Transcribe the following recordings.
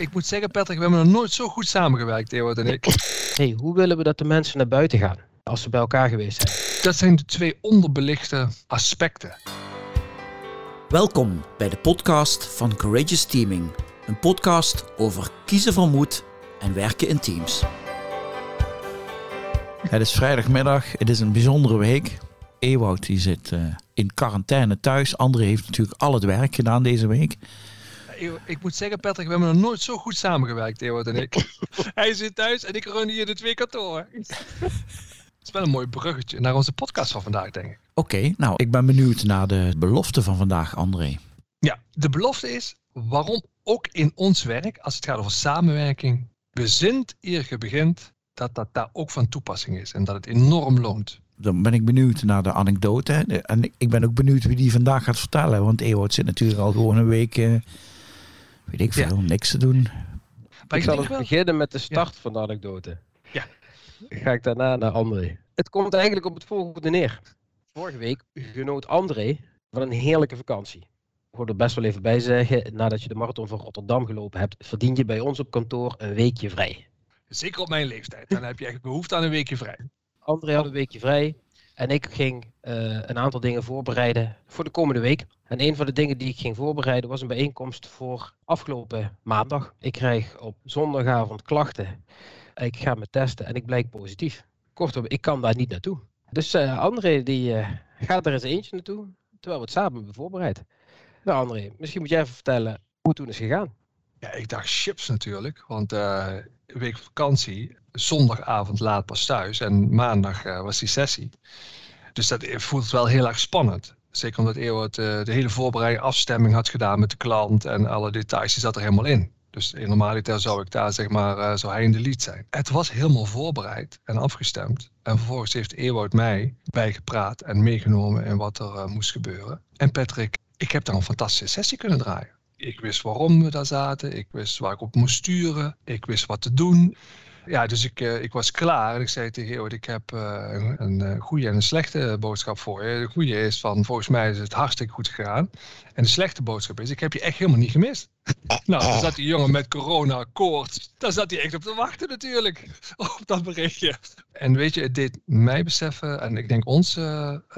Ik moet zeggen, Patrick, we hebben nog nooit zo goed samengewerkt, Ewout en ik. hey, hoe willen we dat de mensen naar buiten gaan als ze bij elkaar geweest zijn? Dat zijn de twee onderbelichte aspecten. Welkom bij de podcast van Courageous Teaming. Een podcast over kiezen van moed en werken in teams. Het is vrijdagmiddag, het is een bijzondere week. Ewout die zit uh, in quarantaine thuis. André heeft natuurlijk al het werk gedaan deze week. Ik moet zeggen, Patrick, we hebben nog nooit zo goed samengewerkt, Ewout en ik. Hij zit thuis en ik run hier de twee kantoren. Het is wel een mooi bruggetje naar onze podcast van vandaag, denk ik. Oké, nou, ik ben benieuwd naar de belofte van vandaag, André. Ja, de belofte is waarom ook in ons werk, als het gaat over samenwerking, bezint eer je begint, dat dat daar ook van toepassing is en dat het enorm loont. Dan ben ik benieuwd naar de anekdote. En ik ben ook benieuwd wie die vandaag gaat vertellen. Want Ewout zit natuurlijk al gewoon een week, uh, weet ik veel, niks te doen. Maar ik zal eens beginnen met de start van de anekdote. Ja. Ga ik daarna naar André. Het komt eigenlijk op het volgende neer. Vorige week genoot André van een heerlijke vakantie. Ik wil er best wel even bij zeggen, nadat je de marathon van Rotterdam gelopen hebt, verdien je bij ons op kantoor een weekje vrij. Zeker op mijn leeftijd. Dan heb je echt behoefte aan een weekje vrij. André had een weekje vrij. En ik ging uh, een aantal dingen voorbereiden voor de komende week. En een van de dingen die ik ging voorbereiden was een bijeenkomst voor afgelopen maandag. Ik krijg op zondagavond klachten. Ik ga me testen en ik blijk positief. Kortom, ik kan daar niet naartoe. Dus uh, André die uh, gaat er eens eentje naartoe, terwijl we het samen hebben voorbereid. Nou André, misschien moet jij even vertellen hoe het toen is gegaan. Ja, ik dacht chips natuurlijk, want uh, week vakantie, zondagavond laat pas thuis en maandag uh, was die sessie. Dus dat voelt wel heel erg spannend. Zeker omdat Ewout uh, de hele voorbereiding afstemming had gedaan met de klant en alle details, die zat er helemaal in. Dus in normaliter zou ik daar zeg maar, zou hij in de lead zijn. Het was helemaal voorbereid en afgestemd. En vervolgens heeft Ewout mij bijgepraat en meegenomen in wat er moest gebeuren. En Patrick, ik heb daar een fantastische sessie kunnen draaien. Ik wist waarom we daar zaten. Ik wist waar ik op moest sturen. Ik wist wat te doen. Ja, dus ik, uh, ik was klaar en ik zei tegen Ewout, ik heb uh, een, een goede en een slechte boodschap voor je. De goede is van, volgens mij is het hartstikke goed gegaan. En de slechte boodschap is, ik heb je echt helemaal niet gemist. nou, dan zat die jongen met corona koorts. Daar zat hij echt op te wachten natuurlijk, op dat berichtje. En weet je, het deed mij beseffen, en ik denk ons,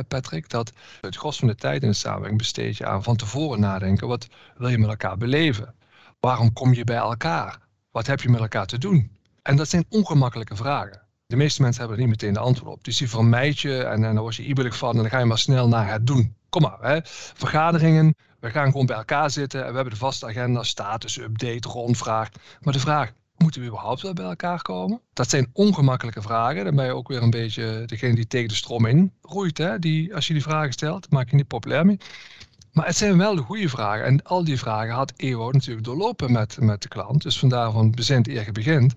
Patrick, dat het gros van de tijd in de samenwerking besteed je aan van tevoren nadenken. Wat wil je met elkaar beleven? Waarom kom je bij elkaar? Wat heb je met elkaar te doen? En dat zijn ongemakkelijke vragen. De meeste mensen hebben er niet meteen de antwoord op. Dus die vermijd je en, en dan word je ibelig van en dan ga je maar snel naar het doen. Kom maar, hè. vergaderingen, we gaan gewoon bij elkaar zitten en we hebben de vaste agenda, status, update, rondvraag. Maar de vraag, moeten we überhaupt wel bij elkaar komen? Dat zijn ongemakkelijke vragen. Dan ben je ook weer een beetje degene die tegen de stroom in roeit. Hè? Die, als je die vragen stelt, maak je niet populair mee. Maar het zijn wel de goede vragen. En al die vragen had Ewout natuurlijk doorlopen met, met de klant. Dus vandaar van bezint eer begint.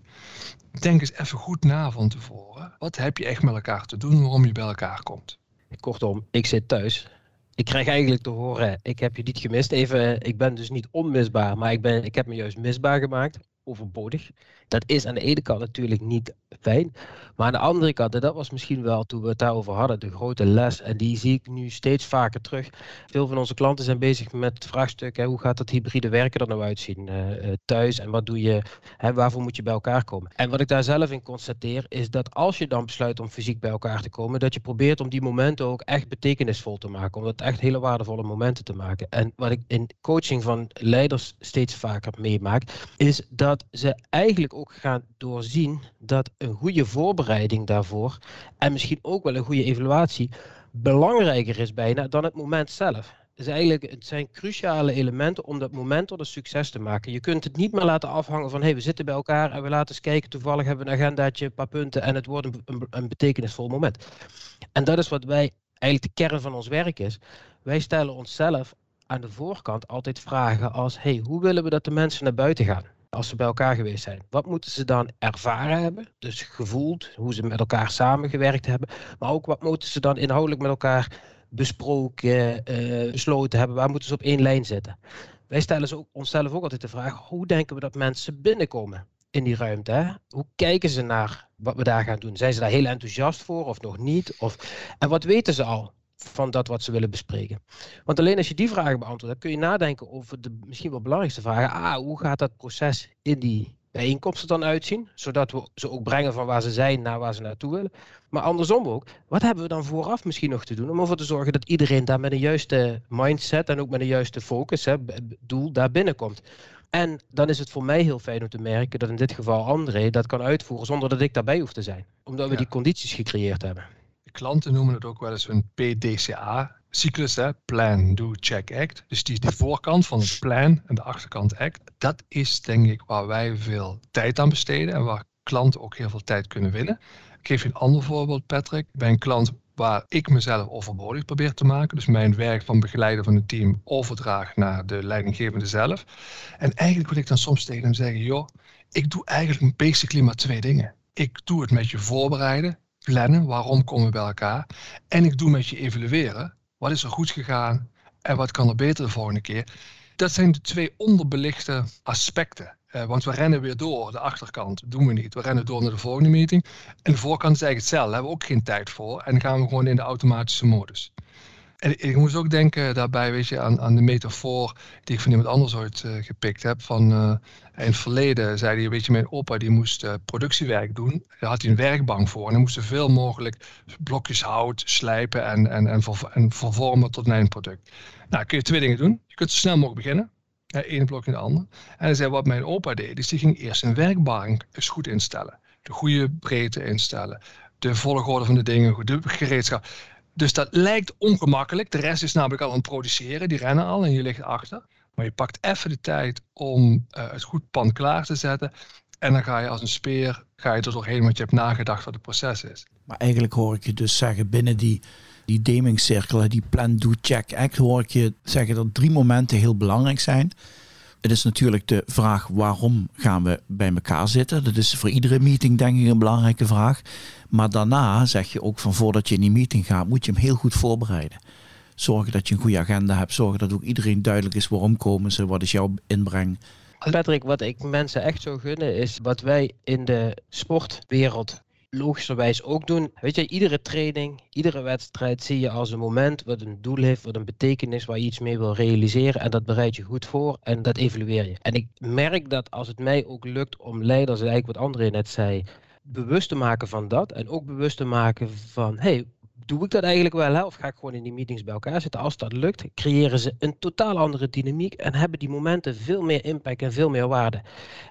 Denk eens even goed na van tevoren. Wat heb je echt met elkaar te doen waarom je bij elkaar komt? Kortom, ik zit thuis. Ik krijg eigenlijk te horen, ik heb je niet gemist. Even, ik ben dus niet onmisbaar, maar ik, ben, ik heb me juist misbaar gemaakt. Overbodig. Dat is aan de ene kant natuurlijk niet fijn. Maar aan de andere kant, en dat was misschien wel toen we het daarover hadden, de grote les. En die zie ik nu steeds vaker terug. Veel van onze klanten zijn bezig met het vraagstuk: hè, hoe gaat dat hybride werken er nou uitzien uh, thuis? En wat doe je, hè, waarvoor moet je bij elkaar komen? En wat ik daar zelf in constateer, is dat als je dan besluit om fysiek bij elkaar te komen, dat je probeert om die momenten ook echt betekenisvol te maken. Om dat echt hele waardevolle momenten te maken. En wat ik in coaching van leiders steeds vaker meemaak, is dat ze eigenlijk ook gaan doorzien dat een goede voorbereiding daarvoor en misschien ook wel een goede evaluatie belangrijker is bijna dan het moment zelf. Dus eigenlijk, het zijn cruciale elementen om dat moment tot een succes te maken. Je kunt het niet meer laten afhangen van, hey, we zitten bij elkaar en we laten eens kijken, toevallig hebben we een agendaatje, een paar punten en het wordt een, een betekenisvol moment. En dat is wat wij, eigenlijk de kern van ons werk is. Wij stellen onszelf aan de voorkant altijd vragen als, hey, hoe willen we dat de mensen naar buiten gaan? Als ze bij elkaar geweest zijn. Wat moeten ze dan ervaren hebben? Dus gevoeld, hoe ze met elkaar samengewerkt hebben. Maar ook wat moeten ze dan inhoudelijk met elkaar besproken, uh, besloten hebben? Waar moeten ze op één lijn zitten? Wij stellen onszelf ook altijd de vraag: hoe denken we dat mensen binnenkomen in die ruimte? Hè? Hoe kijken ze naar wat we daar gaan doen? Zijn ze daar heel enthousiast voor of nog niet? Of, en wat weten ze al? Van dat wat ze willen bespreken. Want alleen als je die vragen beantwoordt, dan kun je nadenken over de misschien wel belangrijkste vragen. Ah, hoe gaat dat proces in die bijeenkomsten dan uitzien? Zodat we ze ook brengen van waar ze zijn naar waar ze naartoe willen. Maar andersom ook, wat hebben we dan vooraf misschien nog te doen om ervoor te zorgen dat iedereen daar met een juiste mindset en ook met een juiste focus, hè, doel, daar binnenkomt. En dan is het voor mij heel fijn om te merken dat in dit geval André dat kan uitvoeren zonder dat ik daarbij hoef te zijn. Omdat we die condities gecreëerd hebben. Klanten noemen het ook wel eens een PDCA-cyclus, plan, do, check, act. Dus die, die voorkant van het plan en de achterkant act, dat is denk ik waar wij veel tijd aan besteden en waar klanten ook heel veel tijd kunnen winnen. Ik geef je een ander voorbeeld, Patrick. Bij een klant waar ik mezelf overbodig probeer te maken. Dus mijn werk van begeleiden van het team overdraag naar de leidinggevende zelf. En eigenlijk wil ik dan soms tegen hem zeggen, joh, ik doe eigenlijk basically maar twee dingen. Ik doe het met je voorbereiden, plannen, waarom komen we bij elkaar. En ik doe met je evalueren, wat is er goed gegaan en wat kan er beter de volgende keer. Dat zijn de twee onderbelichte aspecten. Uh, want we rennen weer door, de achterkant doen we niet. We rennen door naar de volgende meeting. En de voorkant is eigenlijk hetzelfde, daar hebben we ook geen tijd voor. En dan gaan we gewoon in de automatische modus. En ik moest ook denken daarbij, weet je, aan, aan de metafoor die ik van iemand anders ooit uh, gepikt heb. Van, uh, in het verleden zei hij, weet je, mijn opa die moest uh, productiewerk doen. Daar had hij een werkbank voor. En hij moest zoveel mogelijk blokjes hout slijpen en, en, en, ver, en vervormen tot een eindproduct. Nou, kun je twee dingen doen. Je kunt zo snel mogelijk beginnen. Ja, één blok in de ander. En hij zei, wat mijn opa deed, is die ging eerst een werkbank goed instellen. De goede breedte instellen. De volgorde van de dingen, de gereedschap. Dus dat lijkt ongemakkelijk. De rest is namelijk al aan het produceren. Die rennen al en je ligt achter. Maar je pakt even de tijd om uh, het goed pan klaar te zetten. En dan ga je als een speer ga je er doorheen, want je hebt nagedacht wat het proces is. Maar eigenlijk hoor ik je dus zeggen binnen die, die daming-cirkelen, die plan, do, check, act, hoor ik je zeggen dat drie momenten heel belangrijk zijn. Het is natuurlijk de vraag waarom gaan we bij elkaar zitten. Dat is voor iedere meeting denk ik een belangrijke vraag. Maar daarna zeg je ook van voordat je in die meeting gaat, moet je hem heel goed voorbereiden. Zorgen dat je een goede agenda hebt. Zorgen dat ook iedereen duidelijk is waarom komen ze, wat is jouw inbreng. Patrick, wat ik mensen echt zou gunnen is wat wij in de sportwereld logischerwijs ook doen. Weet je, iedere training, iedere wedstrijd zie je als een moment wat een doel heeft, wat een betekenis waar je iets mee wil realiseren. En dat bereid je goed voor en dat evalueer je. En ik merk dat als het mij ook lukt om leiders, eigenlijk wat André net zei, bewust te maken van dat. En ook bewust te maken van, hey, doe ik dat eigenlijk wel? Hè? Of ga ik gewoon in die meetings bij elkaar zitten? Als dat lukt, creëren ze een totaal andere dynamiek en hebben die momenten veel meer impact en veel meer waarde.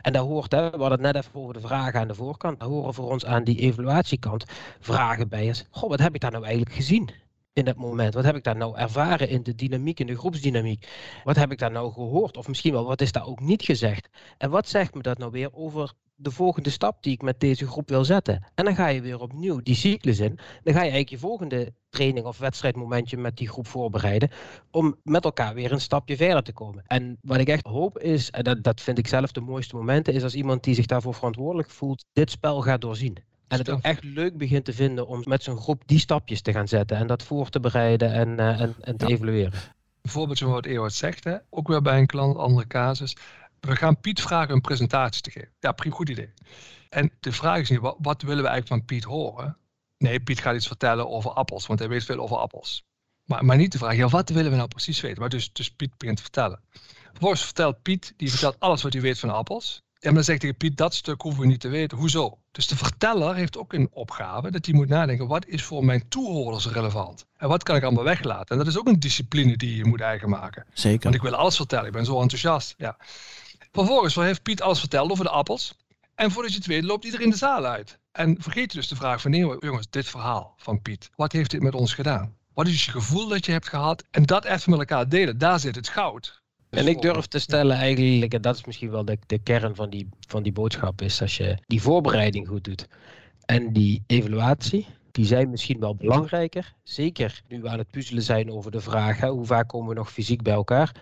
En daar hoort, hè, we hadden het net even over de vragen aan de voorkant, daar horen voor ons aan die evaluatiekant vragen bij is. Goh, wat heb ik daar nou eigenlijk gezien? In dat moment? Wat heb ik daar nou ervaren in de dynamiek, in de groepsdynamiek? Wat heb ik daar nou gehoord? Of misschien wel, wat is daar ook niet gezegd? En wat zegt me dat nou weer over de volgende stap die ik met deze groep wil zetten. En dan ga je weer opnieuw die cyclus in. Dan ga je eigenlijk je volgende training of wedstrijdmomentje met die groep voorbereiden. Om met elkaar weer een stapje verder te komen. En wat ik echt hoop is, en dat, dat vind ik zelf de mooiste momenten, is als iemand die zich daarvoor verantwoordelijk voelt, dit spel gaat doorzien. En het ook echt leuk begint te vinden om met zo'n groep die stapjes te gaan zetten. En dat voor te bereiden en, uh, en, en te evalueren. Een voorbeeldje van wat Ewout zegt, hè? ook weer bij een klant, andere casus we gaan Piet vragen een presentatie te geven. Ja, prima, goed idee. En de vraag is niet, wat, wat willen we eigenlijk van Piet horen? Nee, Piet gaat iets vertellen over appels, want hij weet veel over appels. Maar, maar niet de vraag, ja, wat willen we nou precies weten? Maar dus, dus Piet begint te vertellen. Vervolgens vertelt Piet, die vertelt alles wat hij weet van appels. En dan zegt tegen Piet, dat stuk hoeven we niet te weten. Hoezo? Dus de verteller heeft ook een opgave dat hij moet nadenken, wat is voor mijn toehoorders relevant? En wat kan ik allemaal weglaten? En dat is ook een discipline die je moet eigen maken. Zeker. Want ik wil alles vertellen, ik ben zo enthousiast. Ja. Vervolgens heeft Piet alles verteld over de appels. En voordat je het weet, loopt iedereen de zaal uit. En vergeet je dus de vraag van, nee jongens, dit verhaal van Piet, wat heeft dit met ons gedaan? Wat is je gevoel dat je hebt gehad? En dat even met elkaar delen, daar zit het goud. En ik durf te stellen eigenlijk, en dat is misschien wel de, de kern van die, van die boodschap, is als je die voorbereiding goed doet en die evaluatie, die zijn misschien wel belangrijker. Zeker nu we aan het puzzelen zijn over de vraag, hè, hoe vaak komen we nog fysiek bij elkaar?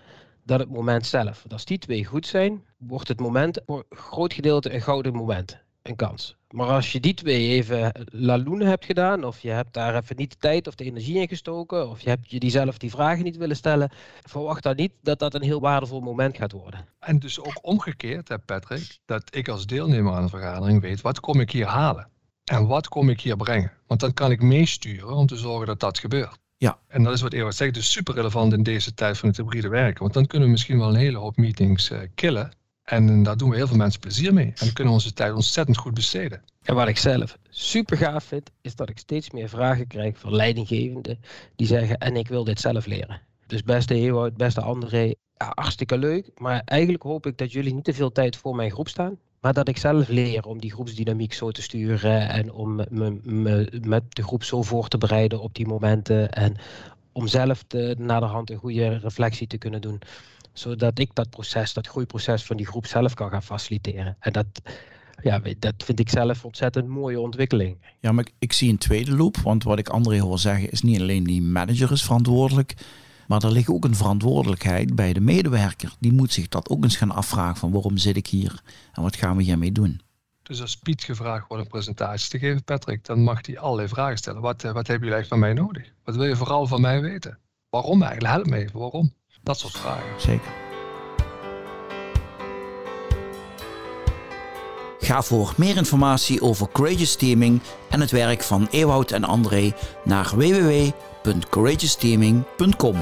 dan het moment zelf. Als die twee goed zijn, wordt het moment voor een groot gedeelte een gouden moment. Een kans. Maar als je die twee even laloenen hebt gedaan, of je hebt daar even niet de tijd of de energie in gestoken, of je hebt je die zelf die vragen niet willen stellen, verwacht dan niet dat dat een heel waardevol moment gaat worden. En dus ook omgekeerd, hè Patrick, dat ik als deelnemer aan een vergadering weet, wat kom ik hier halen? En wat kom ik hier brengen? Want dan kan ik meesturen om te zorgen dat dat gebeurt. Ja. En dat is wat Ewout zegt, dus super relevant in deze tijd van het hybride werken. Want dan kunnen we misschien wel een hele hoop meetings uh, killen. En daar doen we heel veel mensen plezier mee. En kunnen onze tijd ontzettend goed besteden. En wat ik zelf super gaaf vind, is dat ik steeds meer vragen krijg van leidinggevenden die zeggen: En ik wil dit zelf leren. Dus beste Ewout, beste André, ja, hartstikke leuk. Maar eigenlijk hoop ik dat jullie niet te veel tijd voor mijn groep staan. Maar dat ik zelf leer om die groepsdynamiek zo te sturen en om me, me, met de groep zo voor te bereiden op die momenten. En om zelf de, naderhand een goede reflectie te kunnen doen. Zodat ik dat proces, dat groeiproces van die groep zelf kan gaan faciliteren. En dat, ja, dat vind ik zelf ontzettend mooie ontwikkeling. Ja, maar ik, ik zie een tweede loop. Want wat ik André hoor zeggen is niet alleen die manager is verantwoordelijk. Maar er ligt ook een verantwoordelijkheid bij de medewerker. Die moet zich dat ook eens gaan afvragen van waarom zit ik hier en wat gaan we hiermee doen. Dus als Piet gevraagd wordt een presentatie te geven, Patrick, dan mag hij allerlei vragen stellen. Wat, eh, wat hebben jullie eigenlijk van mij nodig? Wat wil je vooral van mij weten? Waarom eigenlijk? Help me even, waarom? Dat soort vragen. Zeker. Ga voor meer informatie over Courageous Teaming en het werk van Ewout en André naar www.courageousteaming.com.